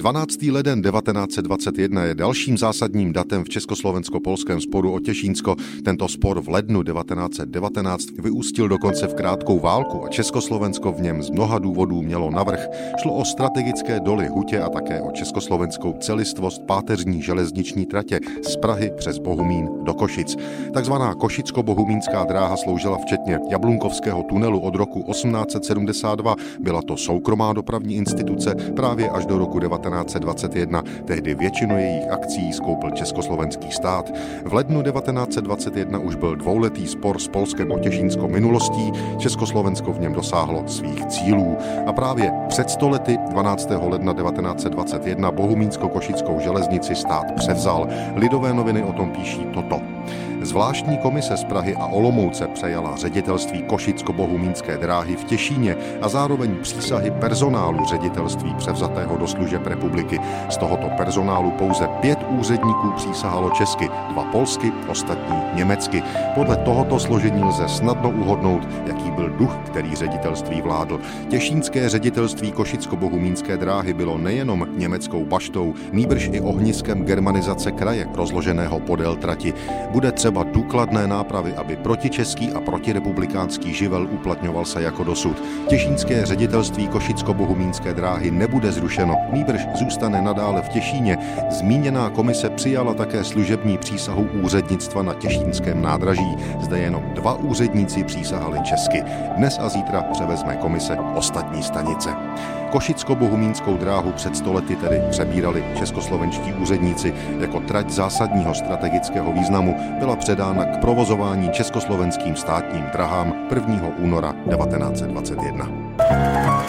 12. leden 1921 je dalším zásadním datem v československo-polském sporu o Těšínsko. Tento spor v lednu 1919 vyústil dokonce v krátkou válku a Československo v něm z mnoha důvodů mělo navrh. Šlo o strategické doly Hutě a také o československou celistvost páteřní železniční tratě z Prahy přes Bohumín do Košic. Takzvaná Košicko-bohumínská dráha sloužila včetně Jablunkovského tunelu od roku 1872. Byla to soukromá dopravní instituce právě až do roku 19 1921. Tehdy většinu jejich akcí skoupil československý stát. V lednu 1921 už byl dvouletý spor s Polskem o Těšínsko minulostí. Československo v něm dosáhlo svých cílů. A právě před stolety 12. ledna 1921 Bohumínsko-Košickou železnici stát převzal. Lidové noviny o tom píší toto. Zvláštní komise z Prahy a Olomouce přejala ředitelství Košicko-Bohumínské dráhy v Těšíně a zároveň přísahy personálu ředitelství převzatého do služeb republiky. Z tohoto personálu pouze pět úředníků přísahalo česky, dva polsky, ostatní německy. Podle tohoto složení lze snadno uhodnout, jaký byl duch, který ředitelství vládl. Těšínské ředitelství Košicko-Bohumínské dráhy bylo nejenom německou baštou, nýbrž i ohniskem germanizace kraje rozloženého podél trati. Bude třeba třeba důkladné nápravy, aby protičeský a protirepublikánský živel uplatňoval se jako dosud. Těšínské ředitelství Košicko-Bohumínské dráhy nebude zrušeno, nýbrž zůstane nadále v Těšíně. Zmíněná komise přijala také služební přísahu úřednictva na Těšínském nádraží. Zde jenom dva úředníci přísahali česky. Dnes a zítra převezme komise ostatní stanice. Košicko-bohumínskou dráhu před stolety tedy přebírali českoslovenští úředníci jako trať zásadního strategického významu byla předána k provozování československým státním drahám 1. února 1921.